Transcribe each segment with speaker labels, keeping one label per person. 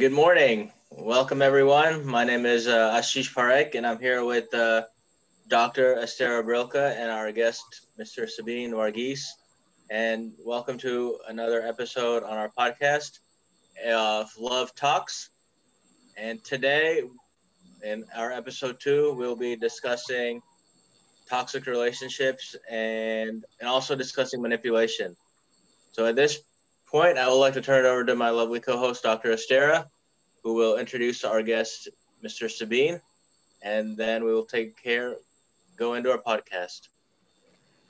Speaker 1: Good morning. Welcome, everyone. My name is uh, Ashish Parekh, and I'm here with uh, Dr. Estera Brilka and our guest, Mr. Sabine Wargis. And welcome to another episode on our podcast of Love Talks. And today, in our episode two, we'll be discussing toxic relationships and, and also discussing manipulation. So at this point, I would like to turn it over to my lovely co-host, Dr. Estera, who will introduce our guest, Mr. Sabine, and then we will take care, go into our podcast.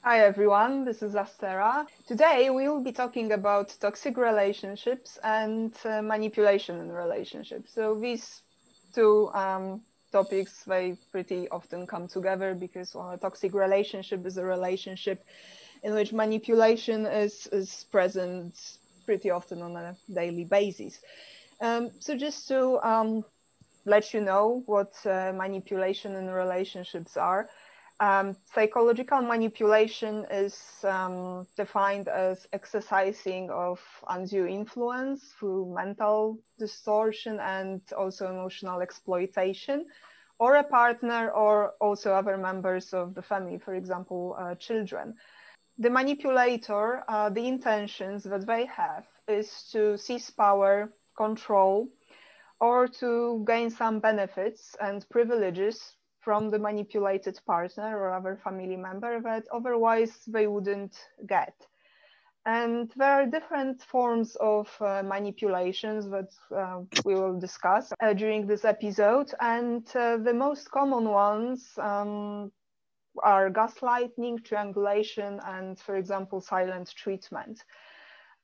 Speaker 2: Hi everyone, this is Estera. Today we will be talking about toxic relationships and uh, manipulation in relationships. So these two um, topics they pretty often come together because well, a toxic relationship is a relationship in which manipulation is, is present pretty often on a daily basis. Um, so just to um, let you know what uh, manipulation in relationships are, um, psychological manipulation is um, defined as exercising of undue influence through mental distortion and also emotional exploitation, or a partner or also other members of the family, for example, uh, children. The manipulator, uh, the intentions that they have is to seize power, control, or to gain some benefits and privileges from the manipulated partner or other family member that otherwise they wouldn't get. And there are different forms of uh, manipulations that uh, we will discuss uh, during this episode. And uh, the most common ones um, are gaslighting, triangulation, and, for example, silent treatment.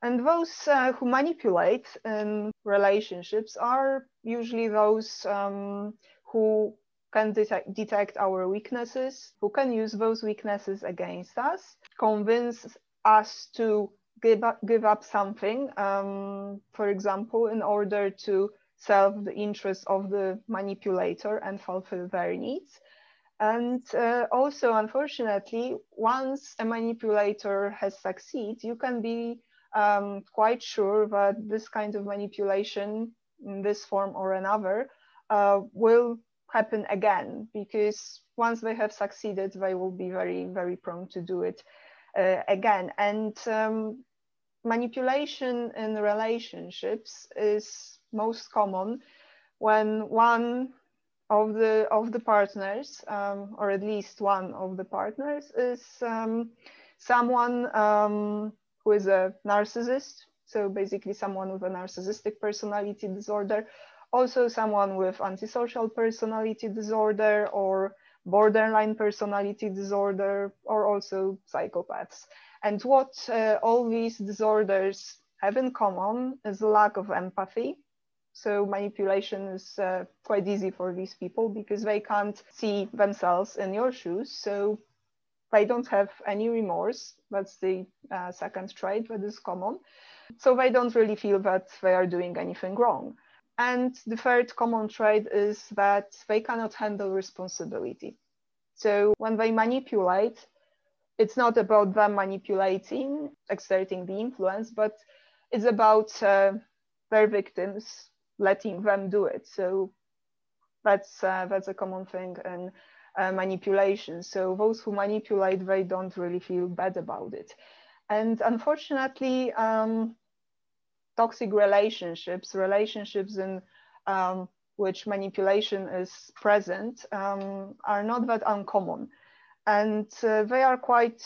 Speaker 2: And those uh, who manipulate in relationships are usually those um, who can detect, detect our weaknesses, who can use those weaknesses against us, convince us to give up, give up something, um, for example, in order to serve the interests of the manipulator and fulfill their needs. And uh, also, unfortunately, once a manipulator has succeeded, you can be um, quite sure that this kind of manipulation in this form or another uh, will happen again because once they have succeeded, they will be very, very prone to do it uh, again. And um, manipulation in relationships is most common when one of the of the partners, um, or at least one of the partners, is um, someone um, who is a narcissist. So basically, someone with a narcissistic personality disorder, also someone with antisocial personality disorder or borderline personality disorder, or also psychopaths. And what uh, all these disorders have in common is a lack of empathy. So manipulation is uh, quite easy for these people because they can't see themselves in your shoes. So they don't have any remorse. That's the uh, second trait that is common. So they don't really feel that they are doing anything wrong. And the third common trait is that they cannot handle responsibility. So when they manipulate, it's not about them manipulating, exerting the influence, but it's about uh, their victims letting them do it. So that's uh, that's a common thing and uh, manipulation. So those who manipulate, they don't really feel bad about it. And unfortunately, um, toxic relationships, relationships in um, which manipulation is present, um, are not that uncommon. And uh, they are quite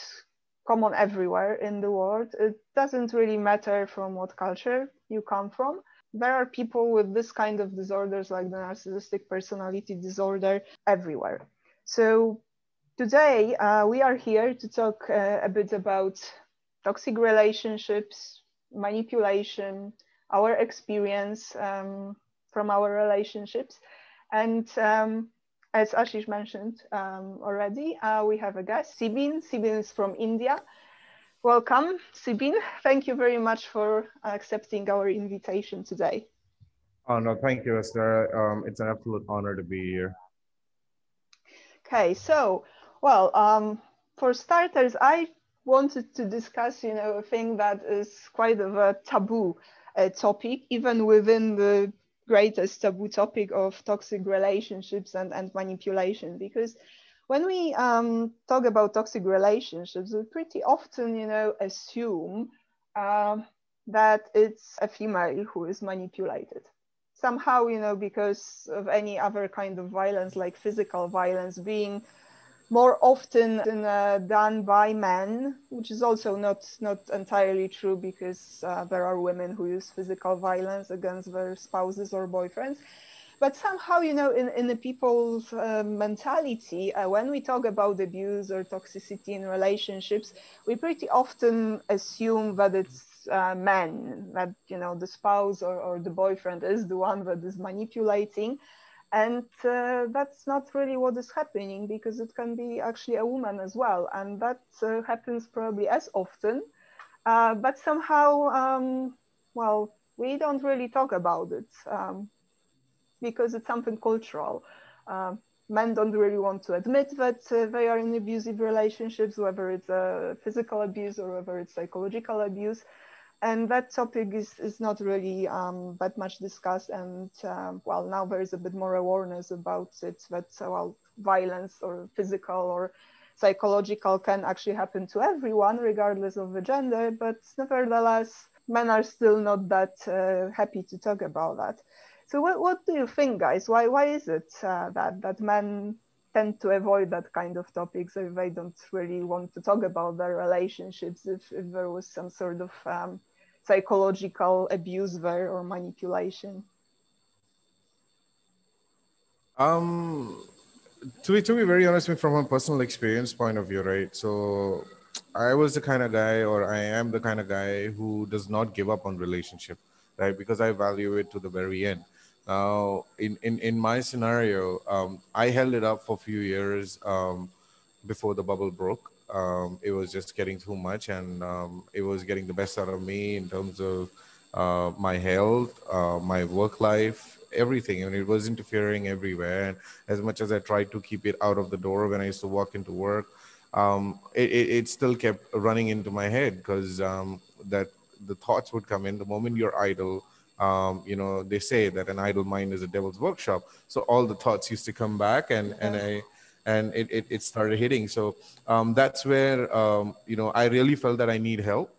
Speaker 2: common everywhere in the world. It doesn't really matter from what culture you come from. There are people with this kind of disorders, like the narcissistic personality disorder, everywhere. So today uh, we are here to talk uh, a bit about toxic relationships, manipulation, our experience um, from our relationships. And um, as Ashish mentioned um, already, uh, we have a guest, Sibin. Sibin is from India. Welcome, Sibin. Thank you very much for accepting our invitation today.
Speaker 3: Oh, no, thank you, Esther. Um, it's an absolute honor to be here.
Speaker 2: Okay, so, well, um, for starters, I wanted to discuss, you know, a thing that is quite of a taboo uh, topic, even within the greatest taboo topic of toxic relationships and, and manipulation because when we um, talk about toxic relationships, we pretty often, you know, assume uh, that it's a female who is manipulated. Somehow, you know, because of any other kind of violence, like physical violence, being more often uh, done by men, which is also not not entirely true because uh, there are women who use physical violence against their spouses or boyfriends but somehow you know in, in the people's uh, mentality uh, when we talk about abuse or toxicity in relationships we pretty often assume that it's uh, men that you know the spouse or, or the boyfriend is the one that is manipulating. And uh, that's not really what is happening because it can be actually a woman as well. And that uh, happens probably as often. Uh, but somehow um, well we don't really talk about it. Um, because it's something cultural. Uh, men don't really want to admit that uh, they are in abusive relationships, whether it's uh, physical abuse or whether it's psychological abuse. And that topic is, is not really um, that much discussed. And um, well, now there is a bit more awareness about it that well, violence or physical or psychological can actually happen to everyone, regardless of the gender. But nevertheless, men are still not that uh, happy to talk about that. So what, what do you think, guys? Why why is it uh, that that men tend to avoid that kind of topics if they don't really want to talk about their relationships if, if there was some sort of um, psychological abuse there or manipulation?
Speaker 3: Um, to be to be very honest, from a personal experience point of view, right? So I was the kind of guy, or I am the kind of guy who does not give up on relationship, right? Because I value it to the very end. Now, in, in, in my scenario, um, I held it up for a few years um, before the bubble broke. Um, it was just getting too much and um, it was getting the best out of me in terms of uh, my health, uh, my work life, everything. And it was interfering everywhere. And as much as I tried to keep it out of the door when I used to walk into work, um, it, it, it, still kept running into my head because um, that the thoughts would come in the moment you're idle um, you know they say that an idle mind is a devil's workshop. So all the thoughts used to come back and and i and it, it, it started hitting. So um, that's where um, you know i really felt that i need help.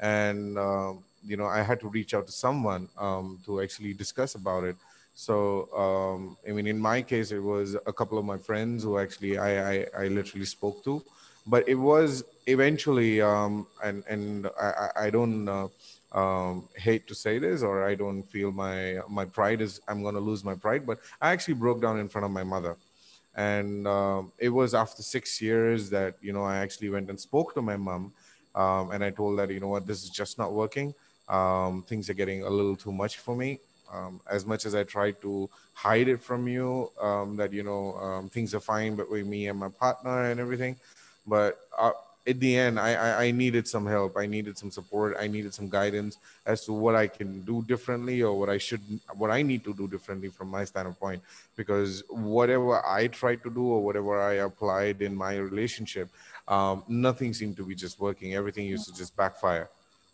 Speaker 3: And um, you know i had to reach out to someone um, to actually discuss about it. So um, i mean in my case it was a couple of my friends who actually i i, I literally spoke to. But it was eventually and and i i don't uh, um, hate to say this or i don't feel my my pride is i'm going to lose my pride but i actually broke down in front of my mother. And um, it was after six years that you know i actually went and spoke to my mom um, and i told that you know what this is just not working. Um, things are getting a little too much for me. Um, as much as i tried to hide it from you um, that you know things are fine but with me and my partner and everything but uh, at the end, I, I, I needed some help. I needed some support. I needed some guidance as to what I can do differently or what I should, what I need to do differently from my standpoint. Because whatever I tried to do or whatever I applied in my relationship, um, nothing seemed to be just working. Everything used to just backfire.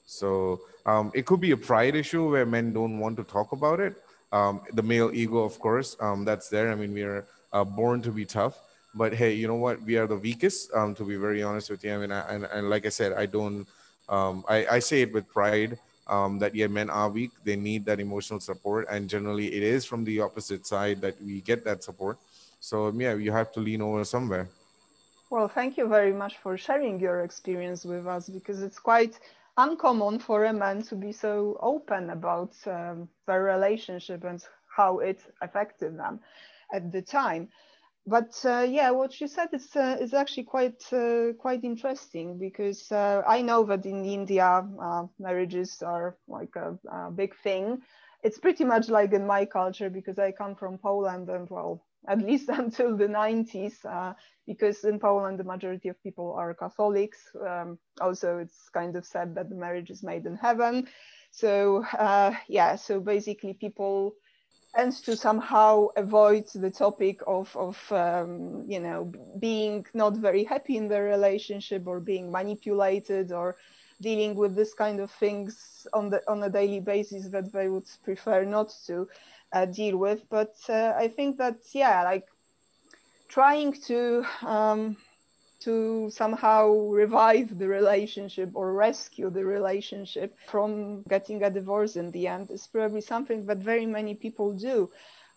Speaker 3: So um, it could be a pride issue where men don't want to talk about it. Um, the male ego, of course, um, that's there. I mean, we are uh, born to be tough but hey, you know what? We are the weakest. Um, to be very honest with you, I mean, I, and, and like I said, I don't. Um, I, I say it with pride. Um, that yeah, men are weak. They need that emotional support, and generally, it is from the opposite side that we get that support. So yeah, you have to lean over somewhere.
Speaker 2: Well, thank you very much for sharing your experience with us because it's quite uncommon for a man to be so open about um, their relationship and how it affected them at the time but uh, yeah, what she said is uh, is actually quite uh, quite interesting because uh, I know that in India uh, marriages are like a, a, big thing. It's pretty much like in my culture because I come from Poland and well, at least until the 90s, uh, because in Poland the majority of people are Catholics. Um, also, it's kind of said that the marriage is made in heaven. So yeah, so basically people and to somehow avoid the topic of, of um, you know being not very happy in the relationship or being manipulated or dealing with this kind of things on the on a daily basis that they would prefer not to uh, deal with. But uh, I think that yeah, like trying to um, to somehow revive the relationship or rescue the relationship from getting a divorce in the end is probably something that very many people do.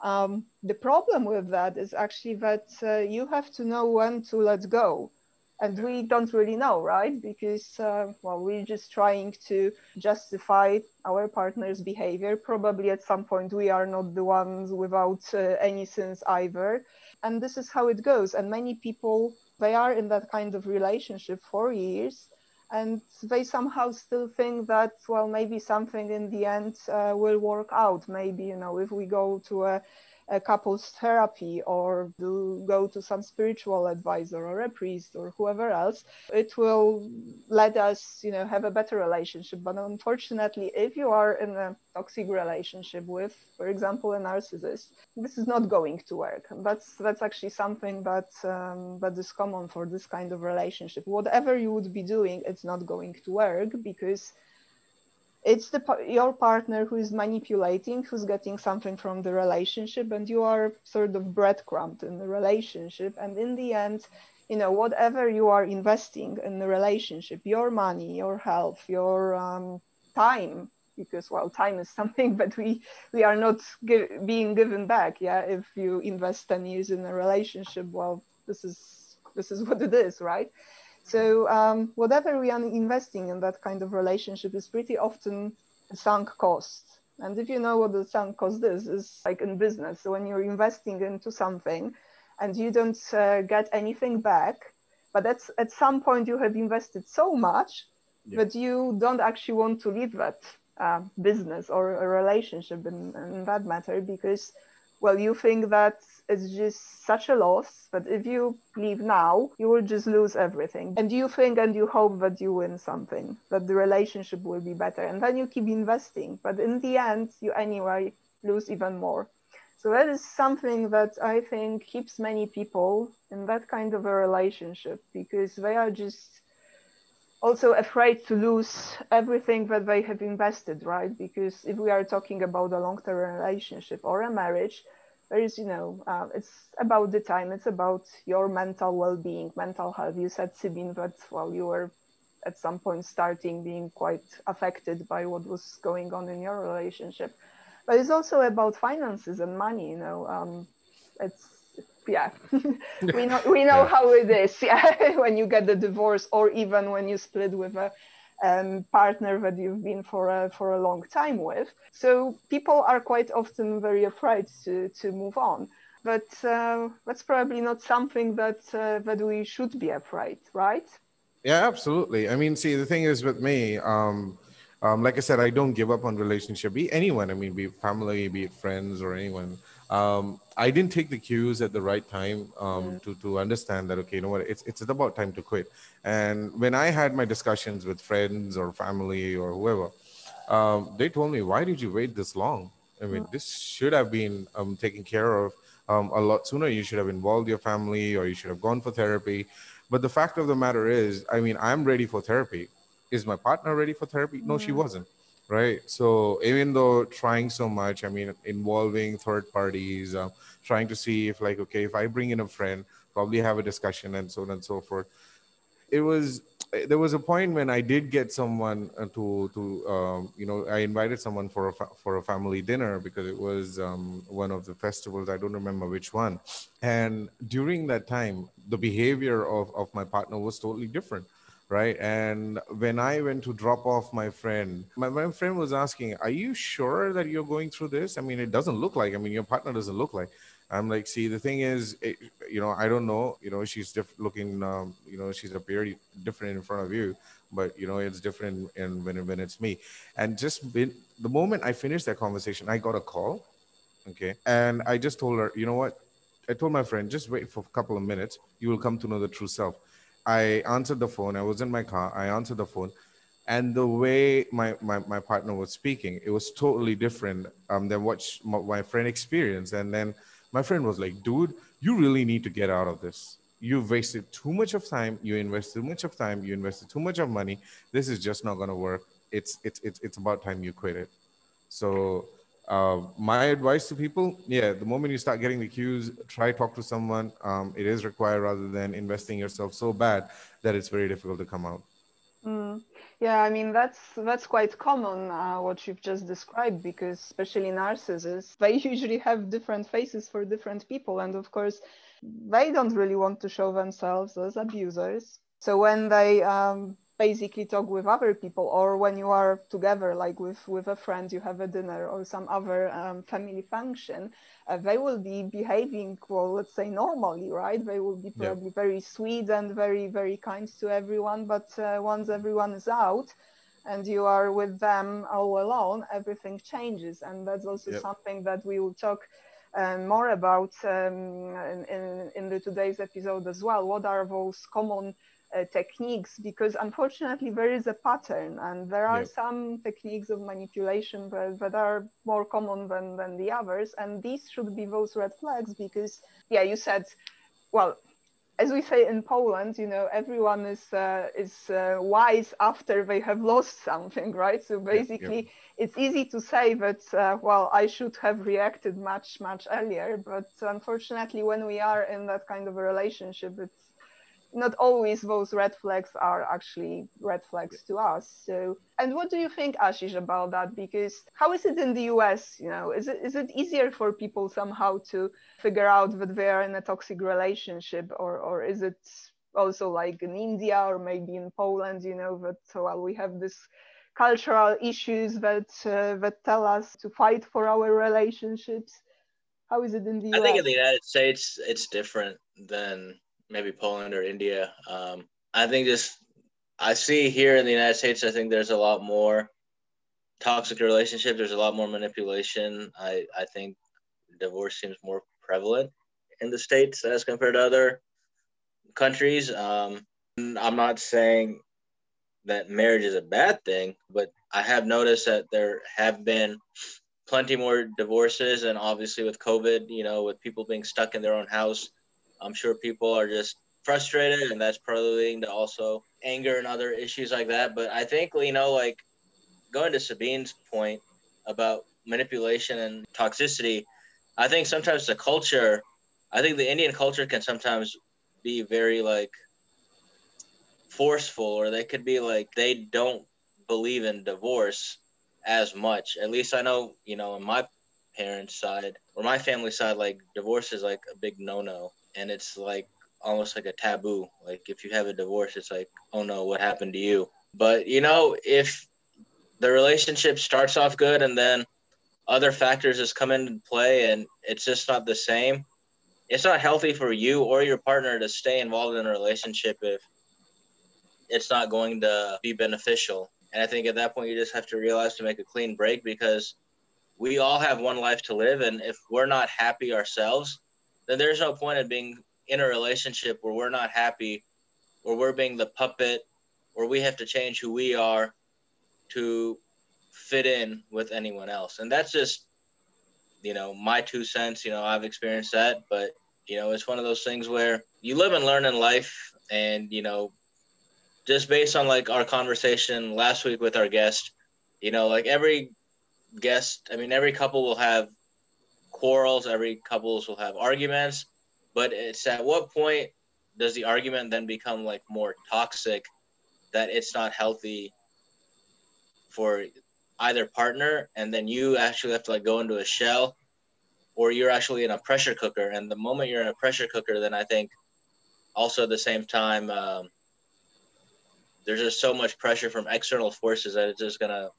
Speaker 2: Um, the problem with that is actually that uh, you have to know when to let go. And we don't really know, right? Because, uh, well, we're just trying to justify our partner's behavior. Probably at some point we are not the ones without uh, any sins either. And this is how it goes. And many people, they are in that kind of relationship for years and they somehow still think that well maybe something in the end uh, will work out. Maybe you know if we go to a a couples therapy or to go to some spiritual advisor or a priest or whoever else it will let us you know have a better relationship. But unfortunately if you are in a toxic relationship with for example a narcissist this is not going to work. That's that's actually something that um, that is common for this kind of relationship. Whatever you would be doing it's not going to work because it's the your partner who is manipulating who's getting something from the relationship and you are sort of breadcrumbed in the relationship. And in the end you know whatever you are investing in the relationship your money your health your um, time because well time is something but we we are not give, being given back. Yeah if you invest 10 years in a relationship well this is this is what it is right so um, whatever we are investing in that kind of relationship is pretty often a sunk cost. And if you know what the sunk cost is, is like in business. So when you're investing into something and you don't uh, get anything back, but that's at some point you have invested so much yeah. that you don't actually want to leave that uh, business or a relationship in, in that matter because well you think that it's just such a loss that if you leave now, you will just lose everything. And you think and you hope that you win something, that the relationship will be better. And then you keep investing. But in the end, you anyway lose even more. So that is something that I think keeps many people in that kind of a relationship because they are just also afraid to lose everything that they have invested, right? Because if we are talking about a long term relationship or a marriage, there is, you know, uh, it's about the time, it's about your mental well being, mental health. You said, Sabine, that, well, you were at some point starting being quite affected by what was going on in your relationship. But it's also about finances and money, you know. Um, it's, yeah, we know, we know yeah. how it is, yeah, when you get the divorce or even when you split with a um, partner that you've been for a, for a long time with. So people are quite often very afraid to, to move on. But uh, that's probably not something that uh, that we should be afraid, right?
Speaker 3: Yeah, absolutely. I mean, see, the thing is with me, um, um, like I said, I don't give up on relationship. Be anyone, I mean, be it family, be it friends, or anyone um, I didn't take the cues at the right time um, yeah. to to understand that okay, you know what, it's it's about time to quit. And when I had my discussions with friends or family or whoever, um, they told me, why did you wait this long? I mean, yeah. this should have been um, taken care of um, a lot sooner. You should have involved your family or you should have gone for therapy. But the fact of the matter is, I mean, I'm ready for therapy. Is my partner ready for therapy? No, yeah. she wasn't right? So even though trying so much i mean involving third parties uh, trying to see if like okay if i bring in a friend probably have a discussion and so on and so forth. It was there was a point when i did get someone uh, to to um, you know i invited someone for a fa- for a family dinner because it was um, one of the festivals i don't remember which one. And during that time the behavior of, of my partner was totally different right? And when i went to drop off my friend my, my friend was asking are you sure that you're going through this? I mean it doesn't look like i mean your partner doesn't look like. I'm like see the thing is it, you know i don't know you know she's diff- looking um, you know she's appeared different in front of you but you know it's different in when, when it's me. And just been, the moment i finished that conversation i got a call okay? And i just told her you know what? I told my friend just wait for a couple of minutes you will come to know the true self I answered the phone. I was in my car. I answered the phone. And the way my, my, my partner was speaking, it was totally different um, than what my, my friend experienced. And then my friend was like, dude, you really need to get out of this. you've wasted too much of time you invested too much of time you invested too much of money this is just not going to work it's it's it's, it's about time you quit it so uh, my advice to people yeah the moment you start getting the cues try talk to someone. Um, it is required rather than investing yourself so bad that it's very difficult to come out.
Speaker 2: Mm. yeah i mean that's that's quite common uh, what you've just described because especially narcissists they usually have different faces for different people. And of course they don't really want to show themselves as abusers. So when they um, basically talk with other people or when you are together like with with a friend you have a dinner or some other um, family function uh, they will be behaving well let's say normally right they will be probably yeah. very sweet and very very kind to everyone but uh, once everyone is out and you are with them all alone everything changes and that's also yep. something that we will talk um, more about um, in, in the today's episode as well what are those common techniques because unfortunately there is a pattern and there are yep. some techniques of manipulation that, that are more common than, than the others and these should be those red flags because yeah you said well as we say in Poland, you know, everyone is uh, is uh, wise after they have lost something, right? So basically, it's easy to say that, uh, well, I should have reacted much much earlier, but unfortunately, when we are in that kind of a relationship, it's not always those red flags are actually red flags to us. So, and what do you think, Ashish, about that? Because how is it in the US? You know, is it is it easier for people somehow to figure out that they are in a toxic relationship, or or is it also like in India or maybe in Poland? You know, that well, we have this cultural issues that uh, that tell us to fight for our relationships. How is it in the US?
Speaker 1: I think in the United States, it's different than maybe Poland or India. Um, I think just I see here in the United States, I think there's a lot more toxic relationship. There's a lot more manipulation. I, I think divorce seems more prevalent in the states as compared to other countries. Um, I'm not saying that marriage is a bad thing, but I have noticed that there have been plenty more divorces, and obviously with COVID, you know, with people being stuck in their own house, I'm sure people are just frustrated, and that's probably leading to also anger and other issues like that. But I think you know, like going to Sabine's point about manipulation and toxicity, I think sometimes the culture, I think the Indian culture can sometimes be very like forceful, or they could be like they don't believe in divorce as much. At least I know, you know, on my parents' side or my family side, like divorce is like a big no no and it's like almost like a taboo. Like if you have a divorce, it's like, oh no, what happened to you? But you know, if the relationship starts off good and then other factors just come into play and it's just not the same, it's not healthy for you or your partner to stay involved in a relationship if it's not going to be beneficial. And I think at that point you just have to realize to make a clean break because we all have one life to live and if we're not happy ourselves, then there's no point in being in a relationship where we're not happy, or we're being the puppet, or we have to change who we are to fit in with anyone else. And that's just, you know, my two cents. You know, I've experienced that, but you know, it's one of those things where you live and learn in life, and you know, just based on like our conversation last week with our guest, you know, like every guest, I mean, every couple will have quarrels, every couples will have arguments, but it's at what point does the argument then become like more toxic that it's not healthy for either partner and then you actually have to like go into a shell or you're actually in a pressure cooker and the moment you're in a pressure cooker then i think also at the same time um, there's just so much pressure from external forces that it's just gonna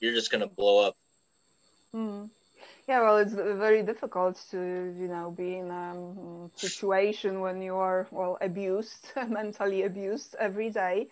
Speaker 1: you're just gonna blow up
Speaker 2: mm. Yeah, well, it's very difficult to, you know, be in a situation when you are, well, abused, mentally abused every day.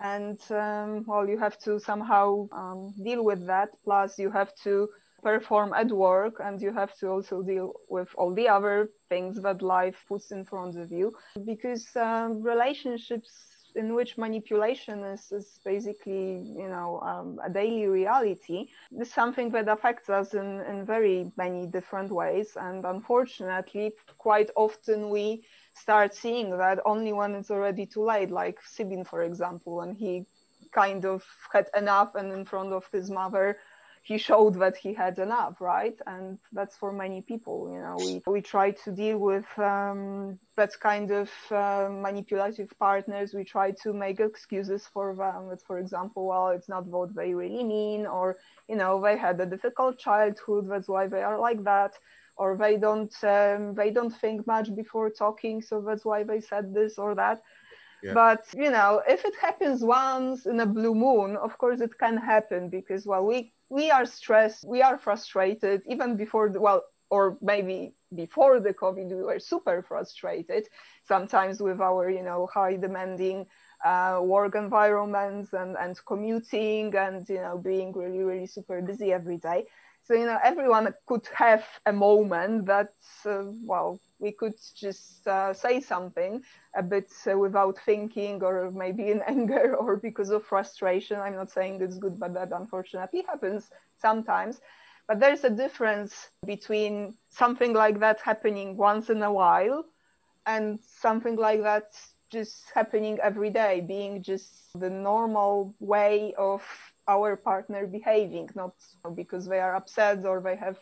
Speaker 2: And, um, well, you have to somehow um, deal with that. Plus, you have to perform at work and you have to also deal with all the other things that life puts in front of you because um, relationships in which manipulation is, is basically, you know, um, a daily reality, is something that affects us in, in very many different ways. And unfortunately, quite often we start seeing that only when it's already too late, like Sibin, for example, when he kind of had enough and in front of his mother he showed that he had enough, right? And that's for many people. You know, we we try to deal with um, that kind of uh, manipulative partners. We try to make excuses for them. That, for example, well, it's not what they really mean, or you know, they had a difficult childhood. That's why they are like that. Or they don't um, they don't think much before talking, so that's why they said this or that. Yeah. But you know, if it happens once in a blue moon, of course it can happen because well, we we are stressed, we are frustrated even before the, well, or maybe before the COVID, we were super frustrated. Sometimes with our you know high demanding uh, work environments and and commuting and you know being really really super busy every day. So you know everyone could have a moment that uh, well we could just uh, say something a bit uh, without thinking or maybe in anger or because of frustration. I'm not saying it's good, but that unfortunately happens sometimes. But there's a difference between something like that happening once in a while and something like that just happening every day, being just the normal way of our partner behaving, not because they are upset or they have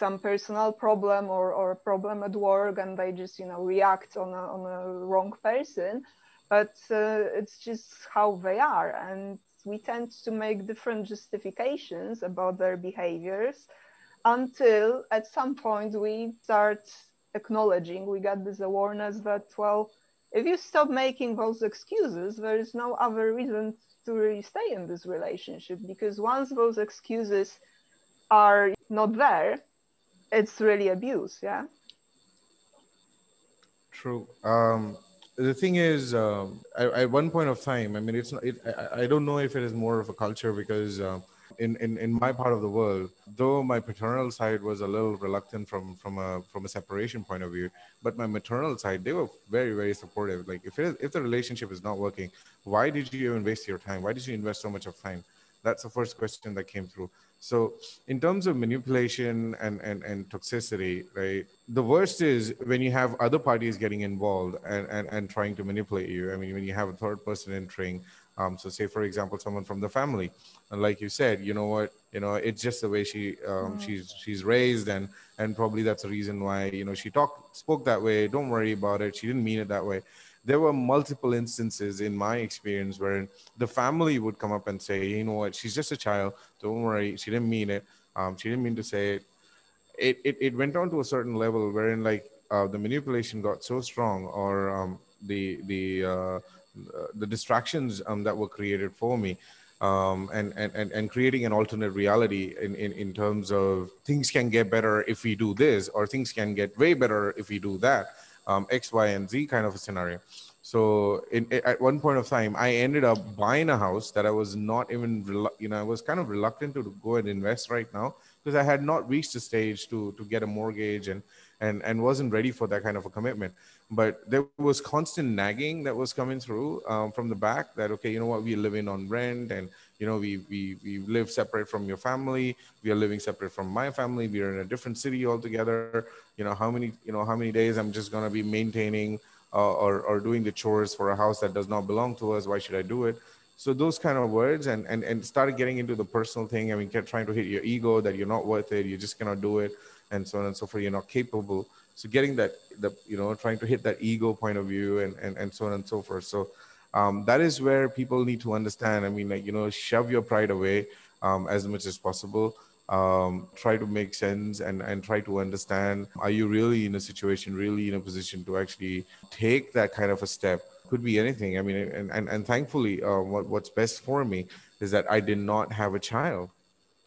Speaker 2: some personal problem or, or a problem at work and they just you know react on a, on a wrong person. But uh, it's just how they are. And we tend to make different justifications about their behaviors until at some point we start acknowledging we get this awareness that well if you stop making those excuses there is no other reason to really stay in this relationship because once those excuses are not there it's really abuse yeah.
Speaker 3: True. Um the thing is um, at, one point of time i mean it's not it, I, I, don't know if it is more of a culture because uh, in, in in my part of the world though my paternal side was a little reluctant from from a from a separation point of view but my maternal side they were very very supportive. Like if it, if the relationship is not working why did you even waste your time? Why did you invest so much of time that's the first question that came through so in terms of manipulation and, and, and toxicity, right, the worst is when you have other parties getting involved and, and, and trying to manipulate you. I mean, when you have a third person entering, um, so say for example, someone from the family, and like you said, you know what, you know, it's just the way she um, mm. she's she's raised, and and probably that's the reason why you know she talked spoke that way. Don't worry about it. She didn't mean it that way there were multiple instances in my experience where the family would come up and say, you know what, she's just a child. Don't worry. She didn't mean it. Um, she didn't mean to say it. It, it, it went on to a certain level wherein like uh, the manipulation got so strong or um, the, the, uh, the distractions um, that were created for me um, and, and, and, creating an alternate reality in, in, in terms of things can get better if we do this or things can get way better if we do that um, X, Y, and Z kind of a scenario. So in, at one point of time, I ended up buying a house that I was not even, you know, I was kind of reluctant to go and invest right now because I had not reached the stage to to get a mortgage and and and wasn't ready for that kind of a commitment. But there was constant nagging that was coming through um, from the back that okay, you know what, we're living on rent and you know we we we live separate from your family. We are living separate from my family. We are in a different city altogether. You know how many you know how many days i'm just going to be maintaining uh, or or doing the chores for a house that does not belong to us? Why should i do it? So those kind of words and and and started getting into the personal thing. I mean kept trying to hit your ego that you're not worth it. You just cannot do it and so on and so forth. You're not capable. So getting that the you know trying to hit that ego point of view and and, and so on and so forth. So um, that is where people need to understand. I mean, like, you know, shove your pride away um, as much as possible. Um, try to make sense and, and try to understand are you really in a situation, really in a position to actually take that kind of a step? Could be anything. I mean, and, and, and thankfully, uh, what, what's best for me is that I did not have a child,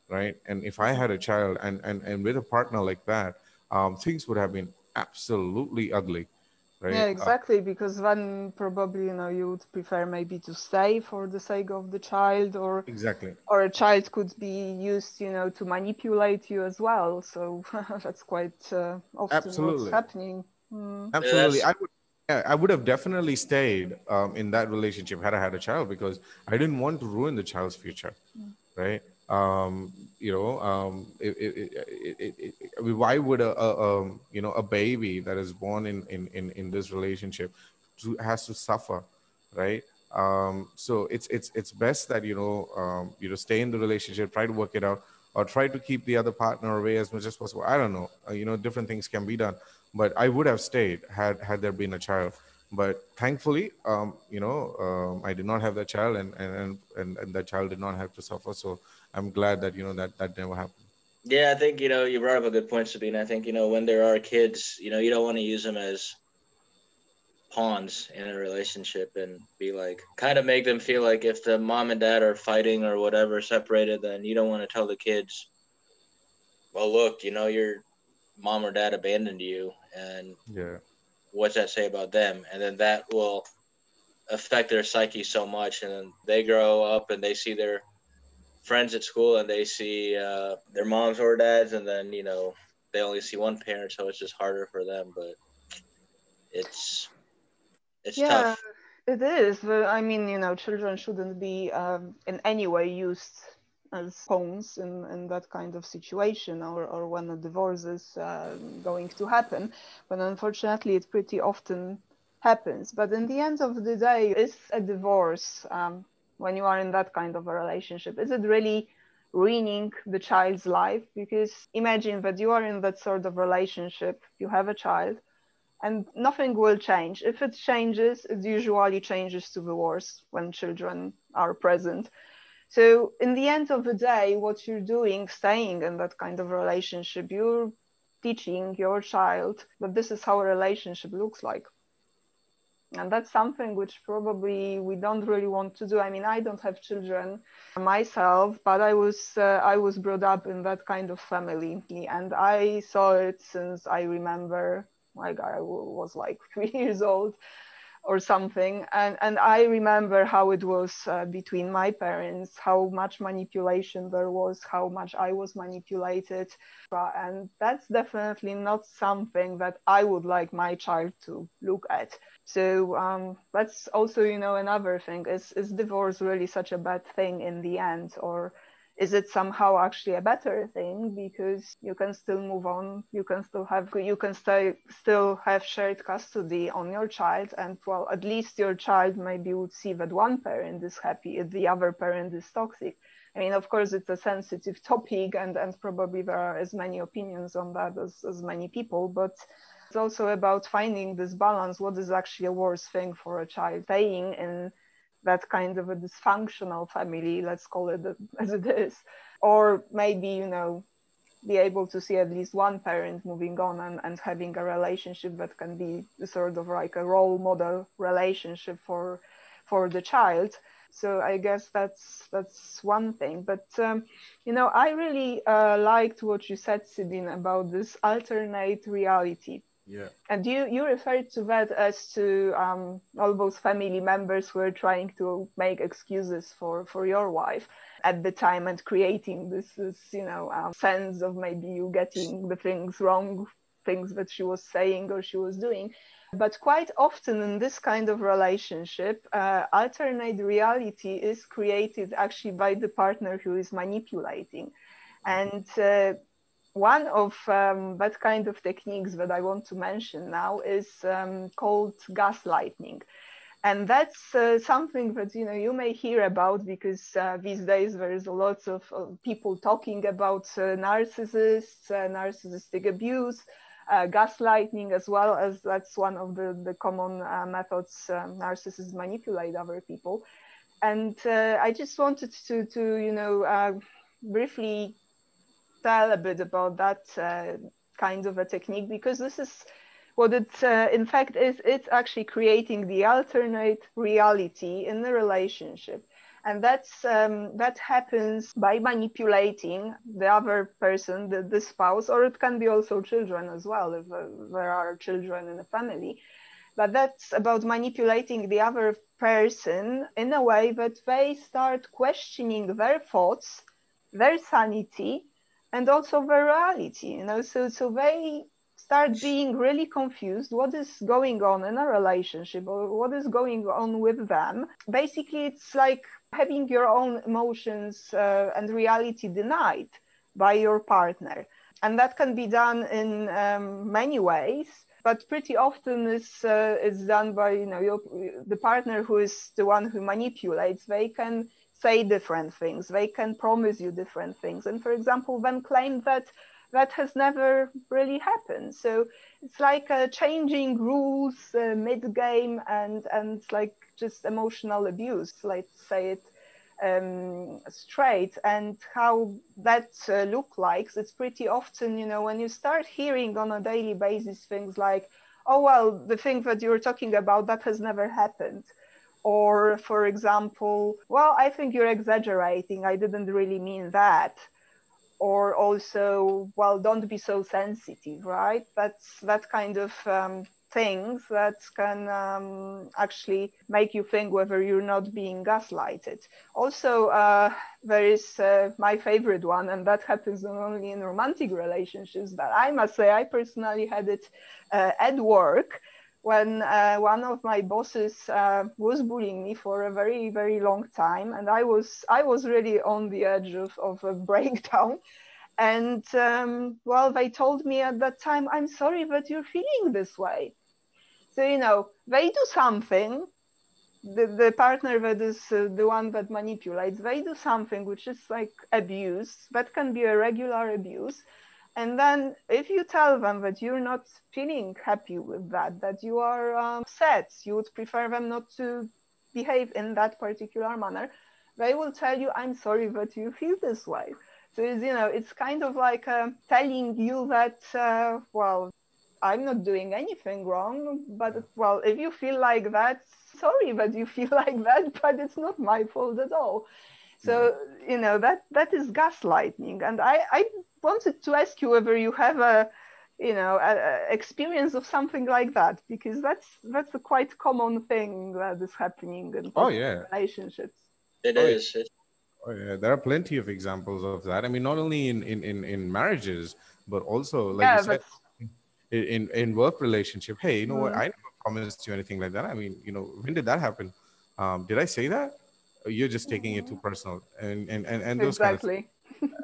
Speaker 3: right? And if I had a child and, and, and with a partner like that, um, things would have been absolutely ugly right?
Speaker 2: Yeah, uh, exactly. Uh, because then probably you know you would prefer maybe to stay for the sake of the child, or
Speaker 3: exactly,
Speaker 2: or a child could be used, you know, to manipulate you as well. So that's quite uh, often
Speaker 3: Absolutely.
Speaker 2: what's happening. Mm.
Speaker 3: Absolutely, I would. yeah, I would have definitely stayed um, in that relationship had I had a child because I didn't want to ruin the child's future, mm. right? Um, you know, um, it, it, it, why would a, a um, you know a baby that is born in in in, in this relationship to, has to suffer, right? Um, so it's it's it's best that you know um, you know stay in the relationship, try to work it out, or try to keep the other partner away as much as possible. I don't know, uh, you know, different things can be done but I would have stayed had had there been a child. But thankfully, um, you know, um, I did not have that child, and, and and and that child did not have to suffer. So I'm glad that you know that that never happened.
Speaker 1: Yeah, I think you know you brought up a good point, Sabine. I think you know when there are kids, you know, you don't want to use them as pawns in a relationship and be like kind of make them feel like if the mom and dad are fighting or whatever separated then you don't want to tell the kids well look you know your mom or dad abandoned you and
Speaker 3: yeah
Speaker 1: what's that say about them and then that will affect their psyche so much and then they grow up and they see their friends at school and they see uh, their moms or dads and then you know they only see one parent so it's just harder for them but it's it's yeah, tough
Speaker 2: it is but i mean you know children shouldn't be um, in any way used as pawns in, in that kind of situation or, or when a divorce is uh, going to happen. But unfortunately, it pretty often happens. But in the end of the day, is a divorce um, when you are in that kind of a relationship? Is it really ruining the child's life? Because imagine that you are in that sort of relationship, you have a child, and nothing will change. If it changes, it usually changes to the worse when children are present. So in the end of the day, what you're doing, staying in that kind of relationship, you're teaching your child that this is how a relationship looks like. And that's something which probably we don't really want to do. I mean, I don't have children myself, but I was uh, I was brought up in that kind of family, and I saw it since I remember. Like I was like three years old, or something. And, and I remember how it was uh, between my parents, how much manipulation there was, how much I was manipulated. And that's definitely not something that I would like my child to look at. So um, that's also, you know, another thing. Is, is divorce really such a bad thing in the end? Or is it somehow actually a better thing? Because you can still move on. You can still have you can stay, still have shared custody on your child. And well at least your child maybe would see that one parent is happy if the other parent is toxic. I mean of course it's a sensitive topic and and probably there are as many opinions on that as, as many people. But it's also about finding this balance what is actually a worse thing for a child staying in that kind of a dysfunctional family, let's call it as it is, or maybe, you know, be able to see at least one parent moving on and, and having a relationship that can be sort of like a role model relationship for for the child. So i guess that's that's one thing. But um, you know i really uh, liked what you said Sabine about this alternate reality
Speaker 3: yeah.
Speaker 2: And you, you referred to that as to um, all those family members were trying to make excuses for, for your wife at the time and creating this, this you know, um, sense of maybe you getting the things wrong, things that she was saying or she was doing. But quite often in this kind of relationship, uh, alternate reality is created actually by the partner who is manipulating. And uh, one of um, that kind of techniques that I want to mention now is um, called gaslighting. And that's uh, something that you know you may hear about because uh, these days there is a lot of people talking about uh, narcissists, uh, narcissistic abuse, uh, gaslighting as well as that's one of the, the common methods narcissists manipulate other people. And I just wanted to, to you know, briefly tell a bit about that uh, kind of a technique because this is what it uh, in fact is it's actually creating the alternate reality in the relationship. And that's um, that happens by manipulating the other person the, the spouse or it can be also children as well if uh, there are children in the family. But that's about manipulating the other person in a way that they start questioning their thoughts their sanity and also virality you know so so they start being really confused. What is going on in a relationship or what is going on with them? Basically it's like having your own emotions uh, and reality denied by your partner. And that can be done in um, many ways but pretty often it's, uh, it's done by you know your, the partner who is the one who manipulates. They can say different things they can promise you different things and for example then claim that that has never really happened. So it's like uh, changing rules uh, mid game and and like just emotional abuse. Let's say it um, straight and how that uh, look like. It's pretty often, you know, when you start hearing on a daily basis things like, "Oh well, the thing that you're talking about that has never happened." Or, for example, well, I think you're exaggerating. I didn't really mean that. Or also well don't be so sensitive right? That's that kind of um, things that can um, actually make you think whether you're not being gaslighted. Also uh, there is uh, my favorite one and that happens not only in romantic relationships but i must say i personally had it uh, at work when uh, one of my bosses uh, was bullying me for a very very long time and i was i was really on the edge of, of a breakdown. And um, well they told me at that time i'm sorry but you're feeling this way. So you know they do something. The, the partner that is uh, the one that manipulates they do something which is like abuse that can be a regular abuse and then if you tell them that you're not feeling happy with that, that you are um, sad, you would prefer them not to behave in that particular manner, they will tell you, I'm sorry that you feel this way. So it's, you know, it's kind of like uh, telling you that, uh, well, I'm not doing anything wrong, but well, if you feel like that, sorry that you feel like that, but it's not my fault at all. So you know that that is gaslighting, and I I wanted to ask you whether you have a you know a, a experience of something like that because that's that's a quite common thing that is happening in
Speaker 3: oh yeah
Speaker 2: relationships.
Speaker 1: It oh, is. Yeah.
Speaker 3: Oh, yeah. There are plenty of examples of that. I mean, not only in in in, in marriages, but also like yeah, you said, in in work relationship. Hey, you know mm-hmm. what? I never promised you anything like that. I mean, you know, when did that happen? Um, did I say that? you're just taking it too personal and and and, and those
Speaker 2: exactly.
Speaker 3: kind of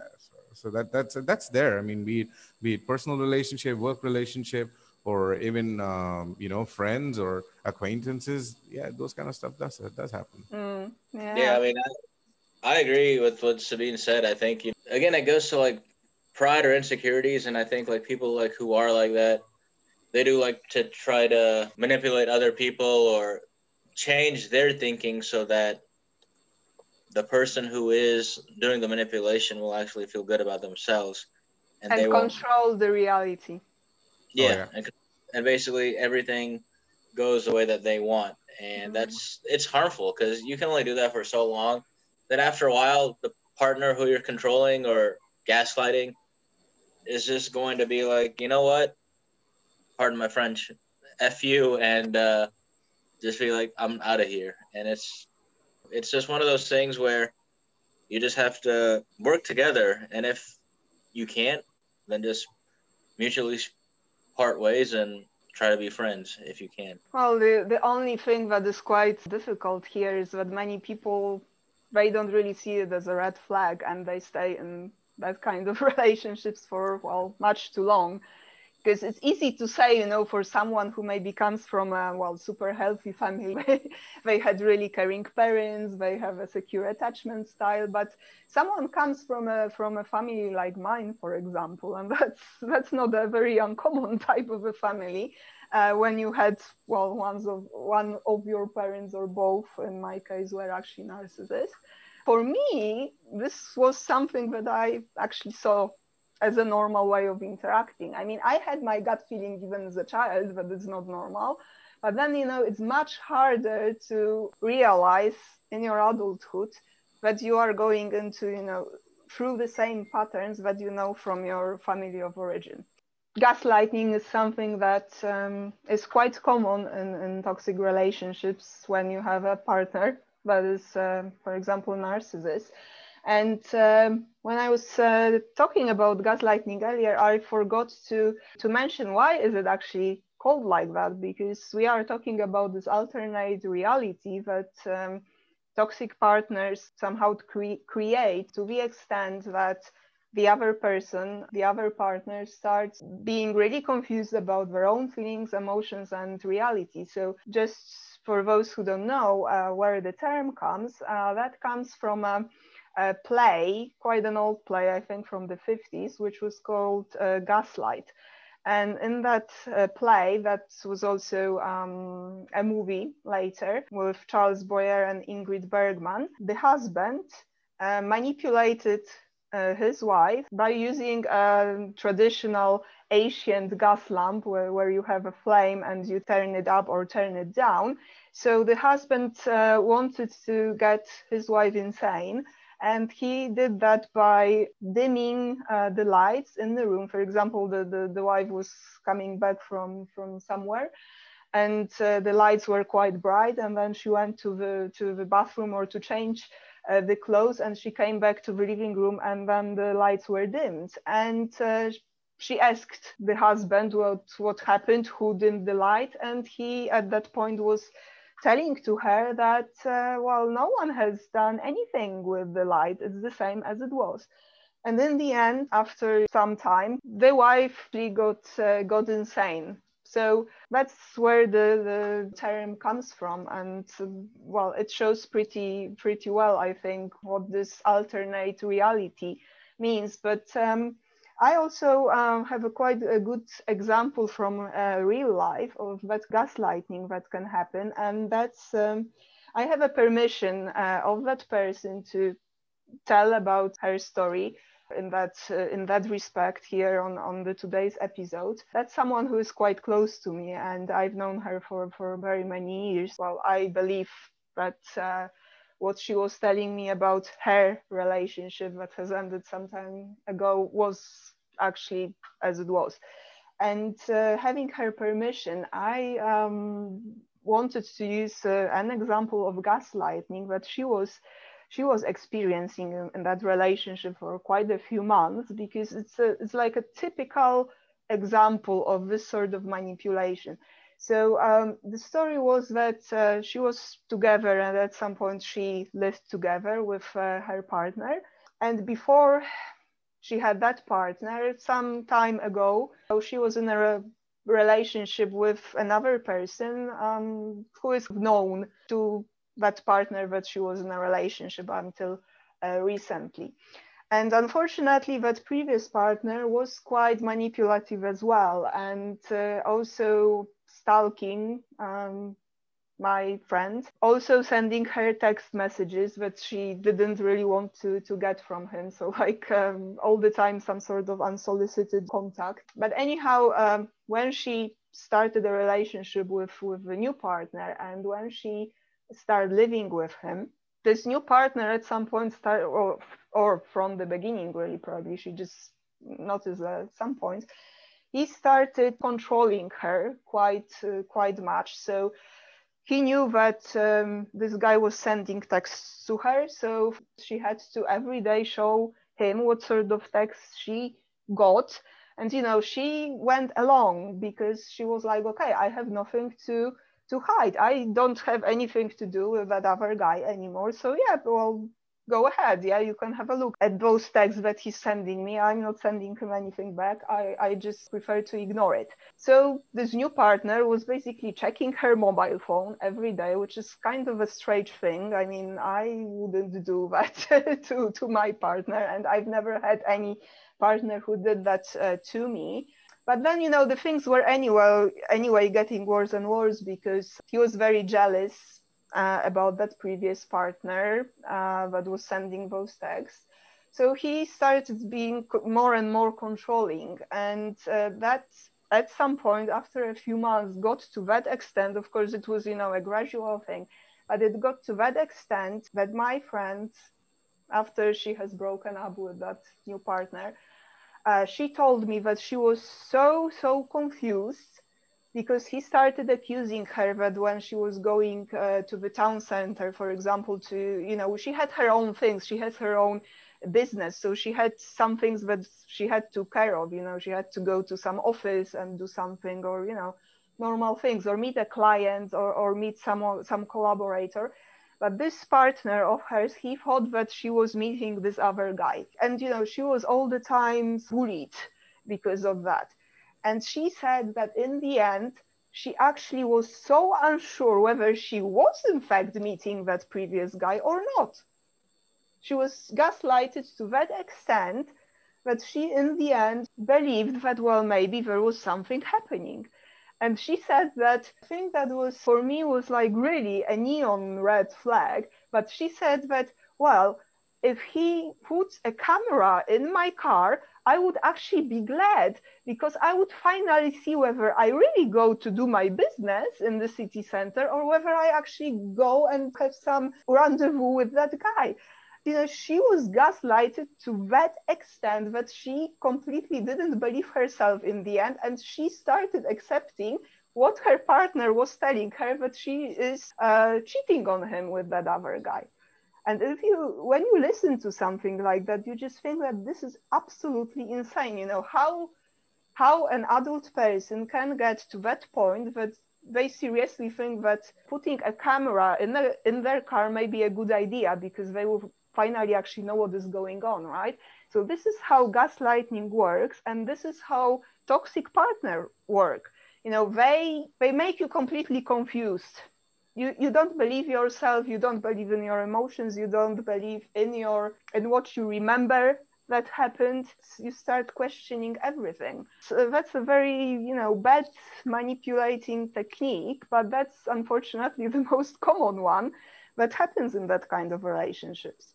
Speaker 3: so, so that that's that's there. I mean be it be it personal relationship work relationship or even um, you know friends or acquaintances. Yeah those kind of stuff does that does happen.
Speaker 2: Mm, yeah.
Speaker 1: yeah i mean I, I agree with what sabine said. I think you, again it goes to like pride or insecurities. And i think like people like who are like that they do like to try to manipulate other people or change their thinking so that the person who is doing the manipulation will actually feel good about themselves
Speaker 2: and, and they control the reality
Speaker 1: yeah, oh, yeah. And, and basically everything goes the way that they want and mm-hmm. that's it's harmful because you can only do that for so long that after a while the partner who you're controlling or gaslighting is just going to be like you know what pardon my french f you and uh, just be like i'm out of here and it's it's just one of those things where you just have to work together. And if you can't, then just mutually part ways and try to be friends if you can.
Speaker 2: Well, the, the only thing that is quite difficult here is that many people they don't really see it as a red flag and they stay in that kind of relationships for well much too long because it's easy to say, you know, for someone who maybe comes from a well super healthy family, they had really caring parents, they have a secure attachment style. But someone comes from a from a family like mine, for example, and that's that's not a very uncommon type of a family. Uh, when you had well, ones of one of your parents or both, in my case, were actually narcissists. For me, this was something that I actually saw as a normal way of interacting. I mean, I had my gut feeling even as a child that it's not normal, but then, you know, it's much harder to realize in your adulthood that you are going into, you know, through the same patterns that you know from your family of origin. Gaslighting is something that um, is quite common in, in, toxic relationships when you have a partner that is, uh, for example, narcissist And um, when I was uh, talking about gaslighting earlier, I forgot to, to mention why is it actually called like that? Because we are talking about this alternate reality that um, toxic partners somehow cre- create to the extent that the other person, the other partner starts being really confused about their own feelings, emotions, and reality. So just for those who don't know uh, where the term comes, uh, that comes from a, a, play, quite an old play, I think from the 50s, which was called uh, Gaslight. And in that uh, play, that was also um, a movie later with Charles Boyer and Ingrid Bergman, the husband uh, manipulated uh, his wife by using a traditional ancient gas lamp where, where you have a flame and you turn it up or turn it down. So the husband uh, wanted to get his wife insane. And he did that by dimming uh, the lights in the room. For example, the, the, the wife was coming back from, from somewhere and uh, the lights were quite bright. And then she went to the, to the bathroom or to change uh, the clothes and she came back to the living room and then the lights were dimmed and uh, she asked the husband what what happened who dimmed the light and he at that point was telling to her that uh, well no one has done anything with the light it's the same as it was and in the end after some time the wife she got uh, got insane so that's where the, the term comes from. And well, it shows pretty, pretty well, I think, what this alternate reality means. But um, I also um, have a quite a good example from uh, real life of that gaslighting that can happen. And that's, um, I have a permission uh, of that person to tell about her story in that uh, in that respect here on on the today's episode that's someone who is quite close to me and i've known her for for very many years well i believe that uh, what she was telling me about her relationship that has ended some time ago was actually as it was and uh, having her permission i um, wanted to use uh, an example of gaslighting that she was she was experiencing in, in, that relationship for quite a few months because it's a, it's like a typical example of this sort of manipulation. So um, the story was that uh, she was together and at some point she lived together with uh, her partner. And before she had that partner, some time ago, she was in a relationship with another person um, who is known to that partner that she was in a relationship until uh, recently. And unfortunately, that previous partner was quite manipulative as well, and uh, also stalking um, my friend, also sending her text messages that she didn't really want to, to get from him. So, like um, all the time, some sort of unsolicited contact. But anyhow, um, when she started a relationship with, with a new partner, and when she started living with him this new partner at some point start or or from the beginning really probably she just noticed at some point he started controlling her quite uh, quite much so he knew that um, this guy was sending texts to her so she had to every day show him what sort of texts she got and you know she went along because she was like okay i have nothing to to hide. I don't have anything to do with that other guy anymore. So yeah, well, go ahead. Yeah, you can have a look at those texts that he's sending me. I'm not sending him anything back. I, I just prefer to ignore it. So this new partner was basically checking her mobile phone every day, which is kind of a strange thing. I mean, I wouldn't do that to, to my partner, and I've never had any partner who did that uh, to me. But then, you know, the things were anyway, anyway getting worse and worse because he was very jealous uh, about that previous partner uh, that was sending those texts. So he started being more and more controlling. And uh, that at some point, after a few months, got to that extent. Of course, it was, you know, a gradual thing, but it got to that extent that my friend, after she has broken up with that new partner, uh, she told me that she was so so confused because he started accusing her that when she was going uh, to the town center, for example, to, you know, she had her own things, she has her own business. So she had some things that she had to care of, you know, she had to go to some office and do something or, you know, normal things or meet a client or, or meet some, some collaborator. But this partner of hers, he thought that she was meeting this other guy. And, you know, she was all the time bullied because of that. And she said that in the end, she actually was so unsure whether she was in fact meeting that previous guy or not. She was gaslighted to that extent that she, in the end, believed that, well, maybe there was something happening. And she said that thing that was for me was like really a neon red flag. But she said that, well, if he puts a camera in my car, I would actually be glad because I would finally see whether I really go to do my business in the city center or whether I actually go and have some rendezvous with that guy. You know, she was gaslighted to that extent that she completely didn't believe herself in the end, and she started accepting what her partner was telling her that she is uh, cheating on him with that other guy. And if you, when you listen to something like that, you just think that this is absolutely insane. You know how how an adult person can get to that point that they seriously think that putting a camera in their in their car may be a good idea because they will finally actually know what is going on, right? So this is how gaslighting works, and this is how toxic partner work. You know, they they make you completely confused you, you don't believe yourself you don't believe in your emotions you don't believe in your in what you remember that happened. You start questioning everything. So that's a very you know bad manipulating technique but that's unfortunately the most common one that happens in that kind of relationships.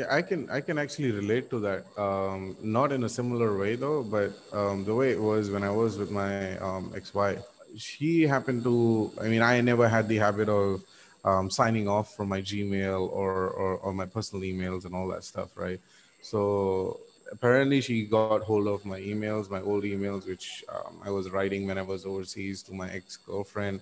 Speaker 3: Yeah i can i can actually relate to that. Um, not in a similar way though but um, the way it was when i was with my um, ex-wife she happened to i mean i never had the habit of um, signing off from my gmail or, or, or my personal emails and all that stuff right? So apparently she got hold of my emails my old emails which um, i was writing when i was overseas to my ex-girlfriend.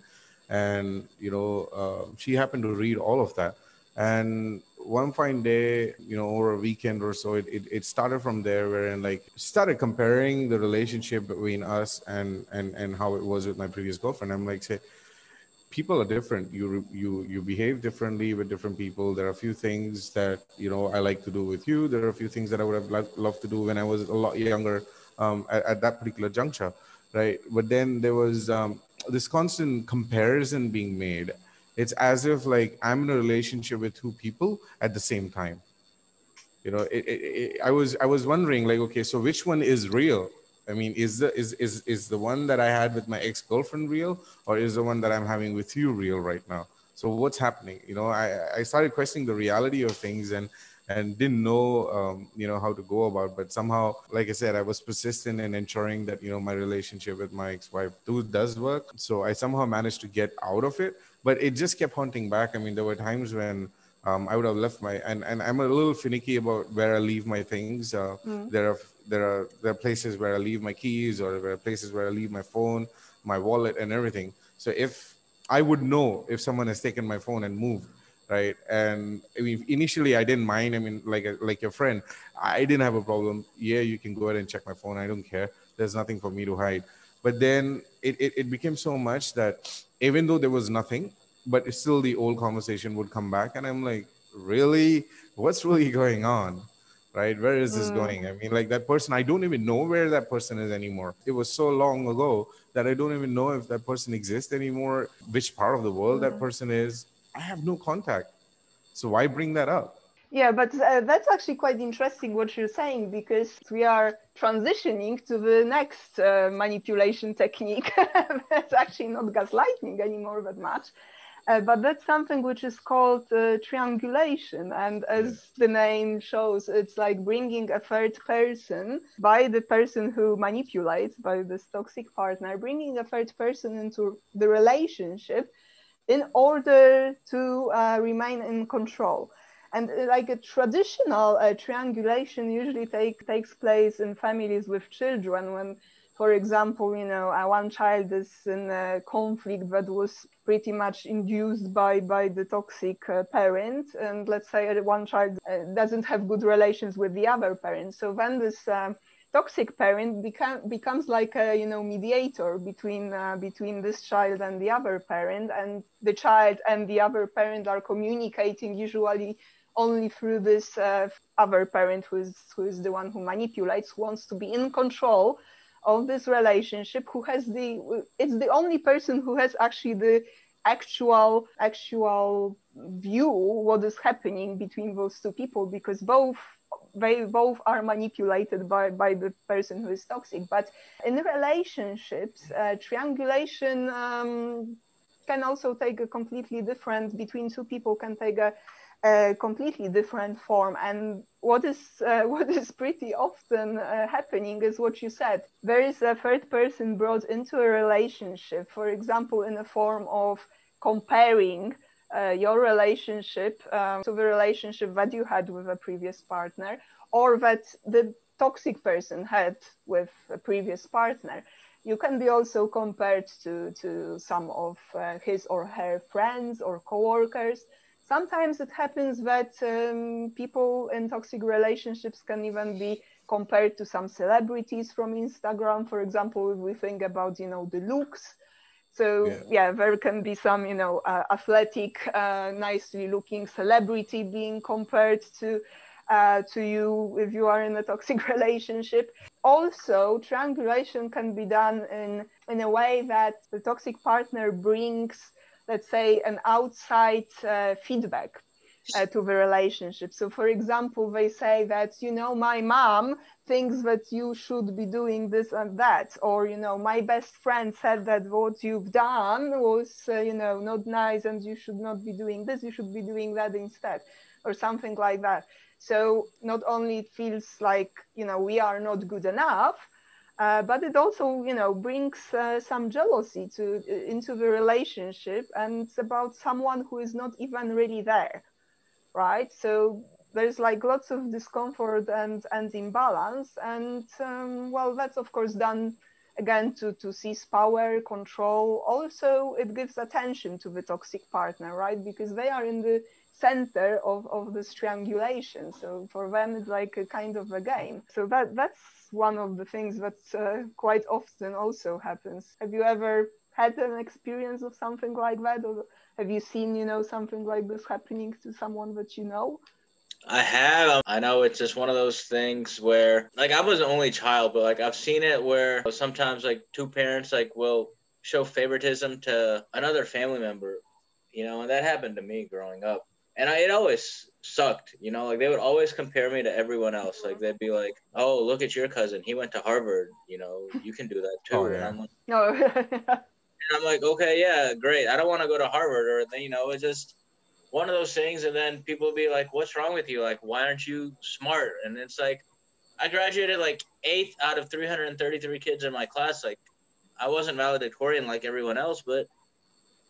Speaker 3: And you know uh, she happened to read all of that. And one fine day, you know, over a weekend or so, it, it, it started from there wherein like started comparing the relationship between us and and and how it was with my previous girlfriend. I'm like, say, people are different. You you you behave differently with different people. There are a few things that you know I like to do with you. There are a few things that I would have loved, to do when I was a lot younger um, at, at that particular juncture, right? But then there was um, this constant comparison being made it's as if like i'm in a relationship with two people at the same time. You know it, it, it, i was i was wondering like okay so which one is real? I mean is the is is is the one that i had with my ex-girlfriend real or is the one that i'm having with you real right now? So what's happening? You know i i started questioning the reality of things and and didn't know um, you know how to go about but somehow like i said i was persistent in ensuring that you know my relationship with my ex-wife does work. So i somehow managed to get out of it but it just kept haunting back. I mean, there were times when um, I would have left my and, and I'm a little finicky about where I leave my things. Uh, mm. There are there are there are places where I leave my keys, or there are places where I leave my phone, my wallet, and everything. So if I would know if someone has taken my phone and moved, right? And I mean, initially I didn't mind. I mean, like like your friend, I didn't have a problem. Yeah, you can go ahead and check my phone. I don't care. There's nothing for me to hide. But then it, it, it became so much that even though there was nothing, but still the old conversation would come back. And I'm like, really? What's really going on? Right? Where is this mm. going? I mean, like that person, I don't even know where that person is anymore. It was so long ago that I don't even know if that person exists anymore, which part of the world mm. that person is. I have no contact. So why bring that up?
Speaker 2: Yeah, but uh, that's actually quite interesting what you're saying because we are transitioning to the next uh, manipulation technique. that's actually not gaslighting anymore that much. Uh, but that's something which is called uh, triangulation. And as the name shows, it's like bringing a third person by the person who manipulates, by this toxic partner, bringing a third person into the relationship in order to uh, remain in control. And uh, like a traditional uh, triangulation usually take, takes place in families with children when for example, you know, uh, one child is in a conflict that was pretty much induced by by the toxic uh, parent, and let's say one child uh, doesn't have good relations with the other parent. So then this um, toxic parent become, becomes like a you know mediator between uh, between this child and the other parent, and the child and the other parent are communicating usually only through this uh, other parent who is who is the one who manipulates, wants to be in control of this relationship who has the it's the only person who has actually the actual actual view what is happening between those two people because both they both are manipulated by, by the person who is toxic. But in relationships uh, triangulation um, can also take a completely different between two people can take a a completely different form. And what is uh, what is pretty often uh, happening is what you said. There is a third person brought into a relationship, for example, in the form of comparing uh, your relationship um, to the relationship that you had with a previous partner, or that the toxic person had with a previous partner. You can be also compared to, to some of uh, his or her friends or coworkers sometimes it happens that um, people in toxic relationships can even be compared to some celebrities from Instagram. For example, if we think about, you know, the looks. So yeah, yeah there can be some, you know, uh, athletic, uh, nicely looking celebrity being compared to uh, to you if you are in a toxic relationship. Also, triangulation can be done in in a way that the toxic partner brings let's say, an outside uh, feedback uh, to the relationship. So, for example, they say that, you know, my mom thinks that you should be doing this and that, or, you know, my best friend said that what you've done was, uh, you know, not nice and you should not be doing this, you should be doing that instead, or something like that. So, not only it feels like, you know, we are not good enough, uh, but it also, you know, brings uh, some jealousy to uh, into the relationship, and it's about someone who is not even really there, right? So there's like lots of discomfort and and imbalance, and um, well, that's of course done again to to seize power, control. Also, it gives attention to the toxic partner, right? Because they are in the center of, of this triangulation. So for them, it's like a kind of a game. So that that's one of the things that uh, quite often also happens. Have you ever had an experience of something like that, or have you seen, you know, something like this happening to someone that you know?
Speaker 1: I have. Um, I know it's just one of those things where, like, I was the only child, but like I've seen it where sometimes like two parents like will show favoritism to another family member, you know, and that happened to me growing up and I, it always sucked, you know, like they would always compare me to everyone else. Like they'd be like, "Oh, look at your cousin. He went to Harvard. You know, you can do that too." Oh, yeah. And I'm like,
Speaker 2: "No."
Speaker 1: and I'm like, "Okay, yeah, great. I don't want to go to Harvard or you know, it's just one of those things." And then people would be like, "What's wrong with you? Like, why aren't you smart?" And it's like, I graduated like eighth out of 333 kids in my class. Like, I wasn't valedictorian like everyone else, but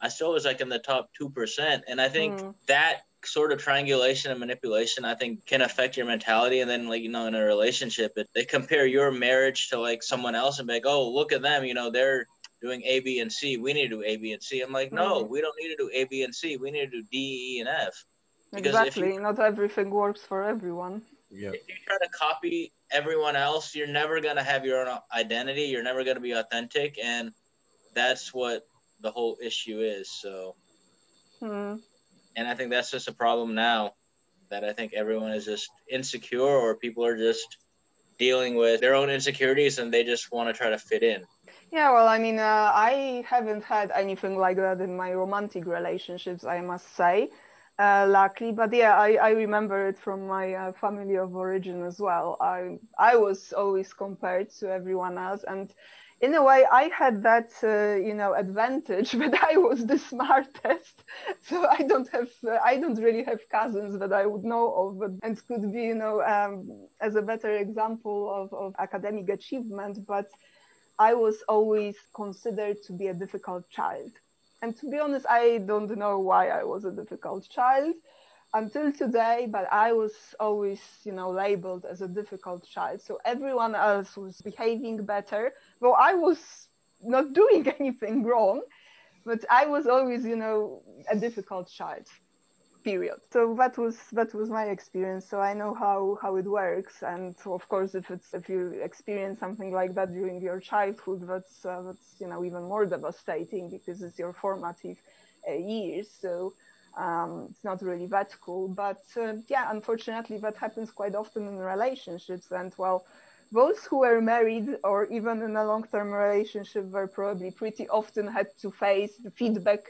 Speaker 1: I still was like in the top two percent. And I think mm. that sort of triangulation and manipulation i think can affect your mentality. And then like you know in a relationship it, they compare your marriage to like someone else and be like oh look at them you know they're doing a b and c we need to do a b and c. I'm like no mm-hmm. we don't need to do a b and c. We need to do d e and f.
Speaker 2: Because exactly. you, not everything works for everyone.
Speaker 1: Yeah. if you try to copy everyone else you're never going to have your own identity. You're never going to be authentic. And that's what the whole issue is so.
Speaker 2: Hmm
Speaker 1: and I think that's just a problem now that I think everyone is just insecure or people are just dealing with their own insecurities and they just want to try to fit in.
Speaker 2: Yeah, well, I mean, uh, I haven't had anything like that in my romantic relationships, I must say, uh, luckily. But yeah, I, I remember it from my uh, family of origin as well. I I was always compared to everyone else, and in a way i had that uh, you know advantage that i was the smartest. So i don't have uh, i don't really have cousins that i would know of and could be you know um, as a better example of, of academic achievement but i was always considered to be a difficult child. And to be honest i don't know why i was a difficult child until today, but I was always, you know, labeled as a difficult child. So everyone else was behaving better. Well, I was not doing anything wrong, but I was always, you know, a difficult child. Period. So that was that was my experience. So I know how how it works, and of course, if it's if you experience something like that during your childhood, that's uh, that's you know even more devastating because it's your formative uh, years. So um, it's not really that cool. But uh, yeah, unfortunately, that happens quite often in relationships. And well, those who were married or even in a long-term relationship were probably pretty often had to face the feedback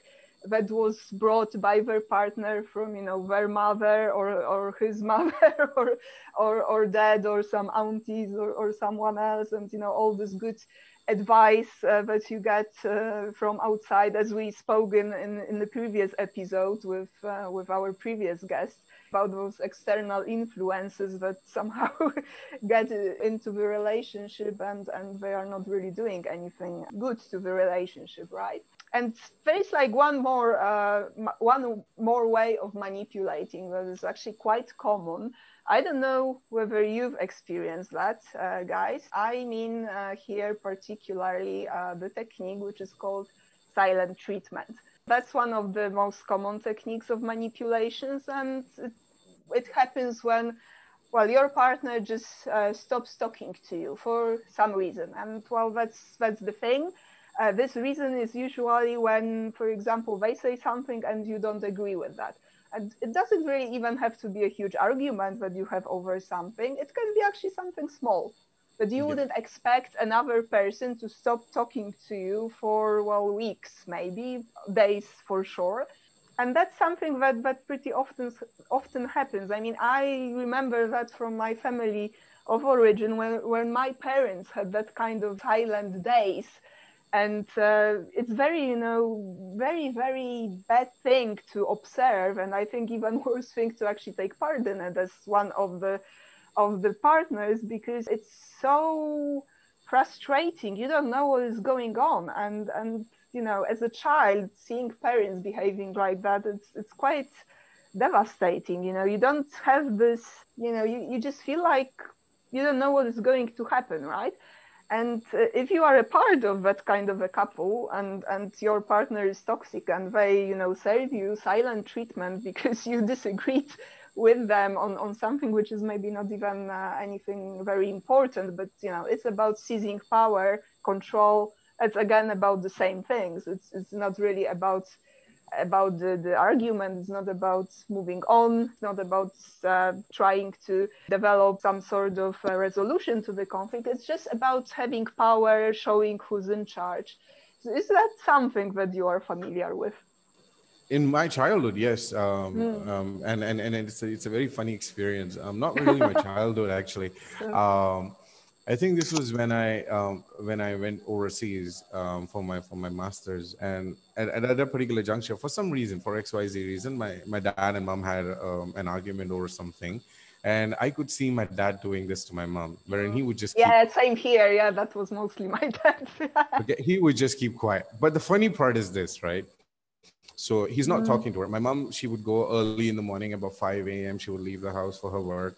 Speaker 2: that was brought by their partner from you know their mother or, or his mother or, or or dad or some aunties or, or someone else and you know all this good advice uh, that you get uh, from outside, as we spoke in, in, in the previous episode with, uh, with our previous guest about those external influences that somehow get into the relationship and, and they are not really doing anything good to the relationship, right? And there is like one more uh, one more way of manipulating that is actually quite common, I don't know whether you've experienced that, uh, guys. I mean uh, here particularly uh, the technique which is called silent treatment. That's one of the most common techniques of manipulations, and it, it happens when, well, your partner just uh, stops talking to you for some reason, and well, that's that's the thing. Uh, this reason is usually when, for example, they say something and you don't agree with that. And it doesn't really even have to be a huge argument that you have over something. It can be actually something small. But you wouldn't expect another person to stop talking to you for well weeks maybe days for sure. And that's something that that pretty often often happens. I mean i remember that from my family of origin when when my parents had that kind of silent days and uh, it's very you know very very bad thing to observe and i think even worse thing to actually take part in it as one of the of the partners because it's so frustrating. You don't know what is going on. And and you know as a child seeing parents behaving like that it's it's quite devastating you know. You don't have this you know you, you just feel like you don't know what is going to happen right and uh, if you are a part of that kind of a couple and and your partner is toxic and they you know serve you silent treatment because you disagreed with them on, on something which is maybe not even uh, anything very important but you know it's about seizing power control it's again about the same things. It's it's not really about about the, the argument. It's not about moving on. It's not about uh, trying to develop some sort of uh, resolution to the conflict. It's just about having power, showing who's in charge. So is that something that you are familiar with?
Speaker 3: In my childhood, yes, um, mm. um, and and and it's a, it's a very funny experience. Um, not really my childhood actually. Um, I think this was when I um, when I went overseas um, for my for my masters, and at, at a particular juncture, for some reason, for X Y Z reason, my my dad and mom had um, an argument over something, and I could see my dad doing this to my mom, wherein he would just
Speaker 2: yeah, keep, same here. Yeah, that was mostly my dad.
Speaker 3: okay, he would just keep quiet. But the funny part is this, right? So he's not mm. talking to her. My mom, she would go early in the morning, about five a.m. She would leave the house for her work.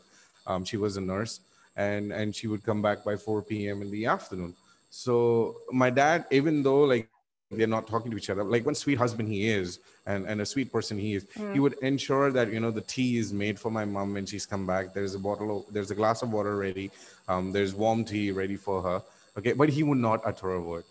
Speaker 3: Um, she was a nurse and and she would come back by 4 p.m. in the afternoon. So my dad, even though like they're not talking to each other, like one sweet husband he is, and and a sweet person he is, mm. he would ensure that you know the tea is made for my mom when she's come back. There's a bottle, of, there's a glass of water ready. Um, there's warm tea ready for her. Okay, but he would not utter a word.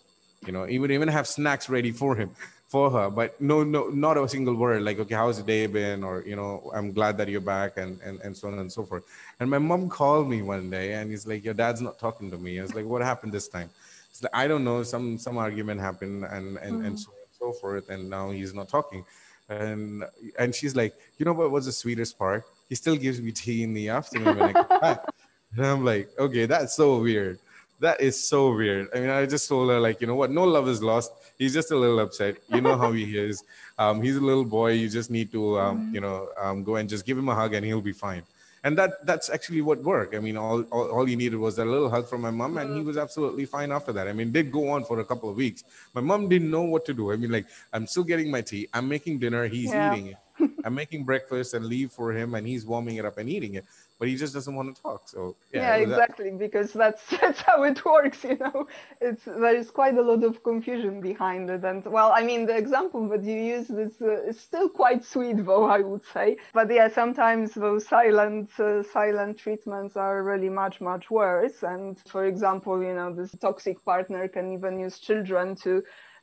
Speaker 3: You know, he would even have snacks ready for him for her but no no not a single word like okay how's the day been? Or you know i'm glad that you're back and and, and so on and so forth. And my mom called me one day and he's like your dad's not talking to me. I was like what happened this time? It's like i don't know some some argument happened and and, mm. and so on and so forth and now he's not talking. And and she's like you know what was the sweetest part? He still gives me tea in the afternoon when i get back. And i'm like okay that's so weird that is so weird. I mean, I just told her, like, you know what? No love is lost. He's just a little upset. You know how he is. Um, he's a little boy. You just need to, um, mm-hmm. you know, um, go and just give him a hug and he'll be fine. And that that's actually what worked. I mean, all, all, all he needed was a little hug from my mom, and he was absolutely fine after that. I mean, did go on for a couple of weeks. My mom didn't know what to do. I mean, like, I'm still getting my tea. I'm making dinner. He's yeah. eating it. I'm making breakfast and leave for him, and he's warming it up and eating it but he just doesn't want to talk. So
Speaker 2: yeah, yeah exactly, that. because that's that's how it works. You know, it's there is quite a lot of confusion behind it. And well, I mean, the example that you use is, uh, is still quite sweet, though I would say. But yeah, sometimes those silent uh, silent treatments are really much much worse. And for example, you know, this toxic partner can even use children to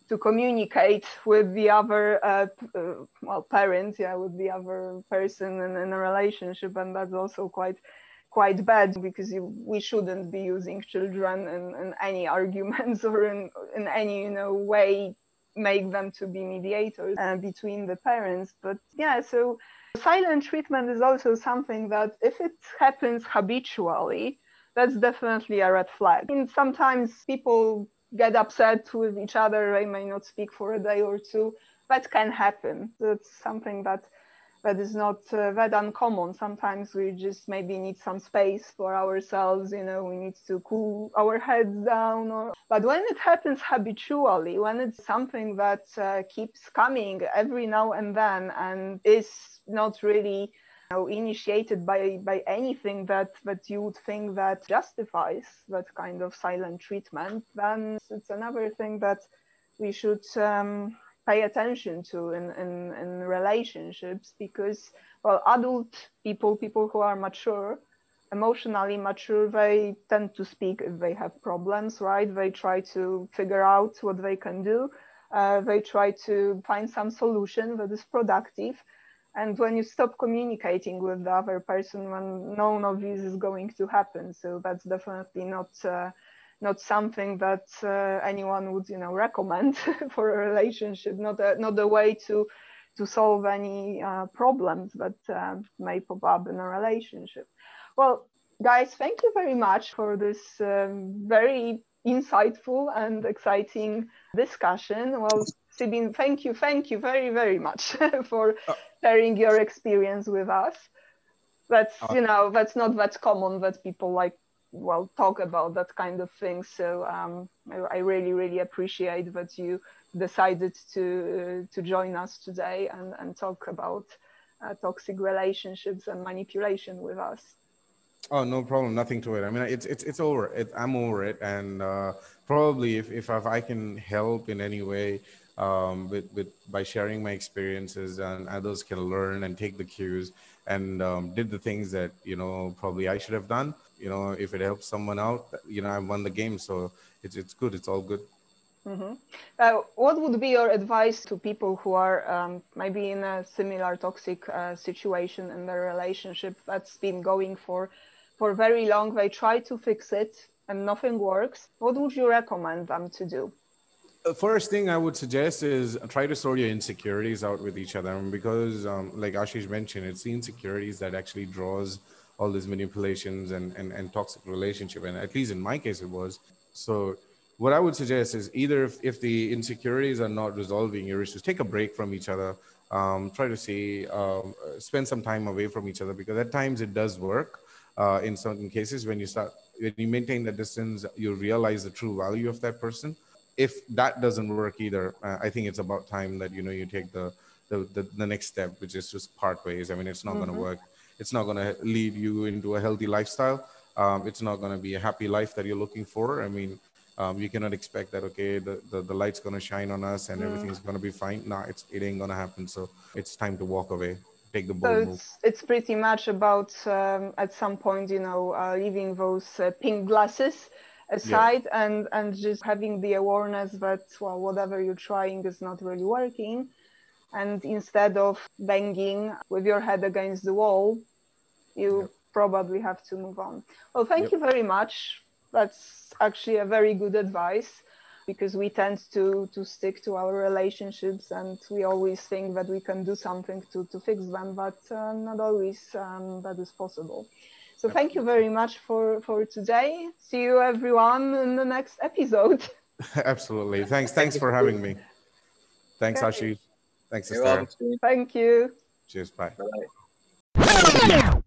Speaker 2: to communicate with the other uh, uh, well parents yeah with the other person in, a relationship and that's also quite quite bad because you, we shouldn't be using children in, in any arguments or in, in any you know way make them to be mediators uh, between the parents but yeah so silent treatment is also something that if it happens habitually that's definitely a red flag. And sometimes people get upset with each other. They may not speak for a day or two. That can happen. That's something that that is not uh, that uncommon. Sometimes we just maybe need some space for ourselves. You know, we need to cool our heads down. Or, but when it happens habitually, when it's something that uh, keeps coming every now and then and is not really know, initiated by by anything that that you would think that justifies that kind of silent treatment, then it's another thing that we should um, pay attention to in, in, in relationships because well adult people people who are mature emotionally mature they tend to speak if they have problems right? They try to figure out what they can do. Uh, they try to find some solution that is productive and when you stop communicating with the other person when none of this is going to happen. So that's definitely not uh, not something that uh, anyone would you know recommend for a relationship. Not a, not a way to to solve any uh, problems that uh, may pop up in a relationship. Well guys thank you very much for this um, very insightful and exciting discussion. Well Sabine, thank you, thank you very, very much for oh. sharing your experience with us. That's oh. you know that's not that common that people like well talk about that kind of thing. So um, I, I, really, really appreciate that you decided to uh, to join us today and, and talk about uh, toxic relationships and manipulation with us.
Speaker 3: Oh, no problem. Nothing to it. I mean, it's it's it's over. It, I'm over it, and uh, probably if if I can help in any way, um, with, with by sharing my experiences and others can learn and take the cues and um, did the things that you know probably I should have done. You know, if it helps someone out, you know, I won the game, so it's it's good. It's all good.
Speaker 2: Mm-hmm. Uh, what would be your advice to people who are um, maybe in a similar toxic uh, situation in their relationship that's been going for for very long? They try to fix it and nothing works. What would you recommend them to do?
Speaker 3: First thing I would suggest is try to sort your insecurities out with each other because, um, like Ashish mentioned, it's the insecurities that actually draws all these manipulations and, and, and toxic relationship. And at least in my case, it was. So what I would suggest is either if, if the insecurities are not resolving your issues, take a break from each other. Um, try to see, um, spend some time away from each other because at times it does work. Uh, in certain cases, when you start, when you maintain the distance, you realize the true value of that person if that doesn't work either, uh, I think it's about time that you know you take the the, the, the next step, which is just part ways. I mean, it's not mm-hmm. going to work. It's not going to lead you into a healthy lifestyle. Um, it's not going to be a happy life that you're looking for. I mean, um, you cannot expect that okay, the, the, the light's going to shine on us and mm. everything's going to be fine. No, it's it ain't going to happen. So it's time to walk away. Take the bold
Speaker 2: so it's, it's pretty much about um, at some point, you know, uh, leaving those uh, pink glasses aside yeah. and and just having the awareness that well whatever you're trying is not really working and instead of banging with your head against the wall you yep. probably have to move on well thank yep. you very much that's actually a very good advice because we tend to to stick to our relationships and we always think that we can do something to to fix them but uh, not always um, that is possible so thank you very much for, for today. See you everyone in the next episode.
Speaker 3: Absolutely. Thanks. Thanks for having me. Thanks, okay. Ashi. Thanks, Estera.
Speaker 2: Thank you.
Speaker 3: Cheers. Bye. Bye.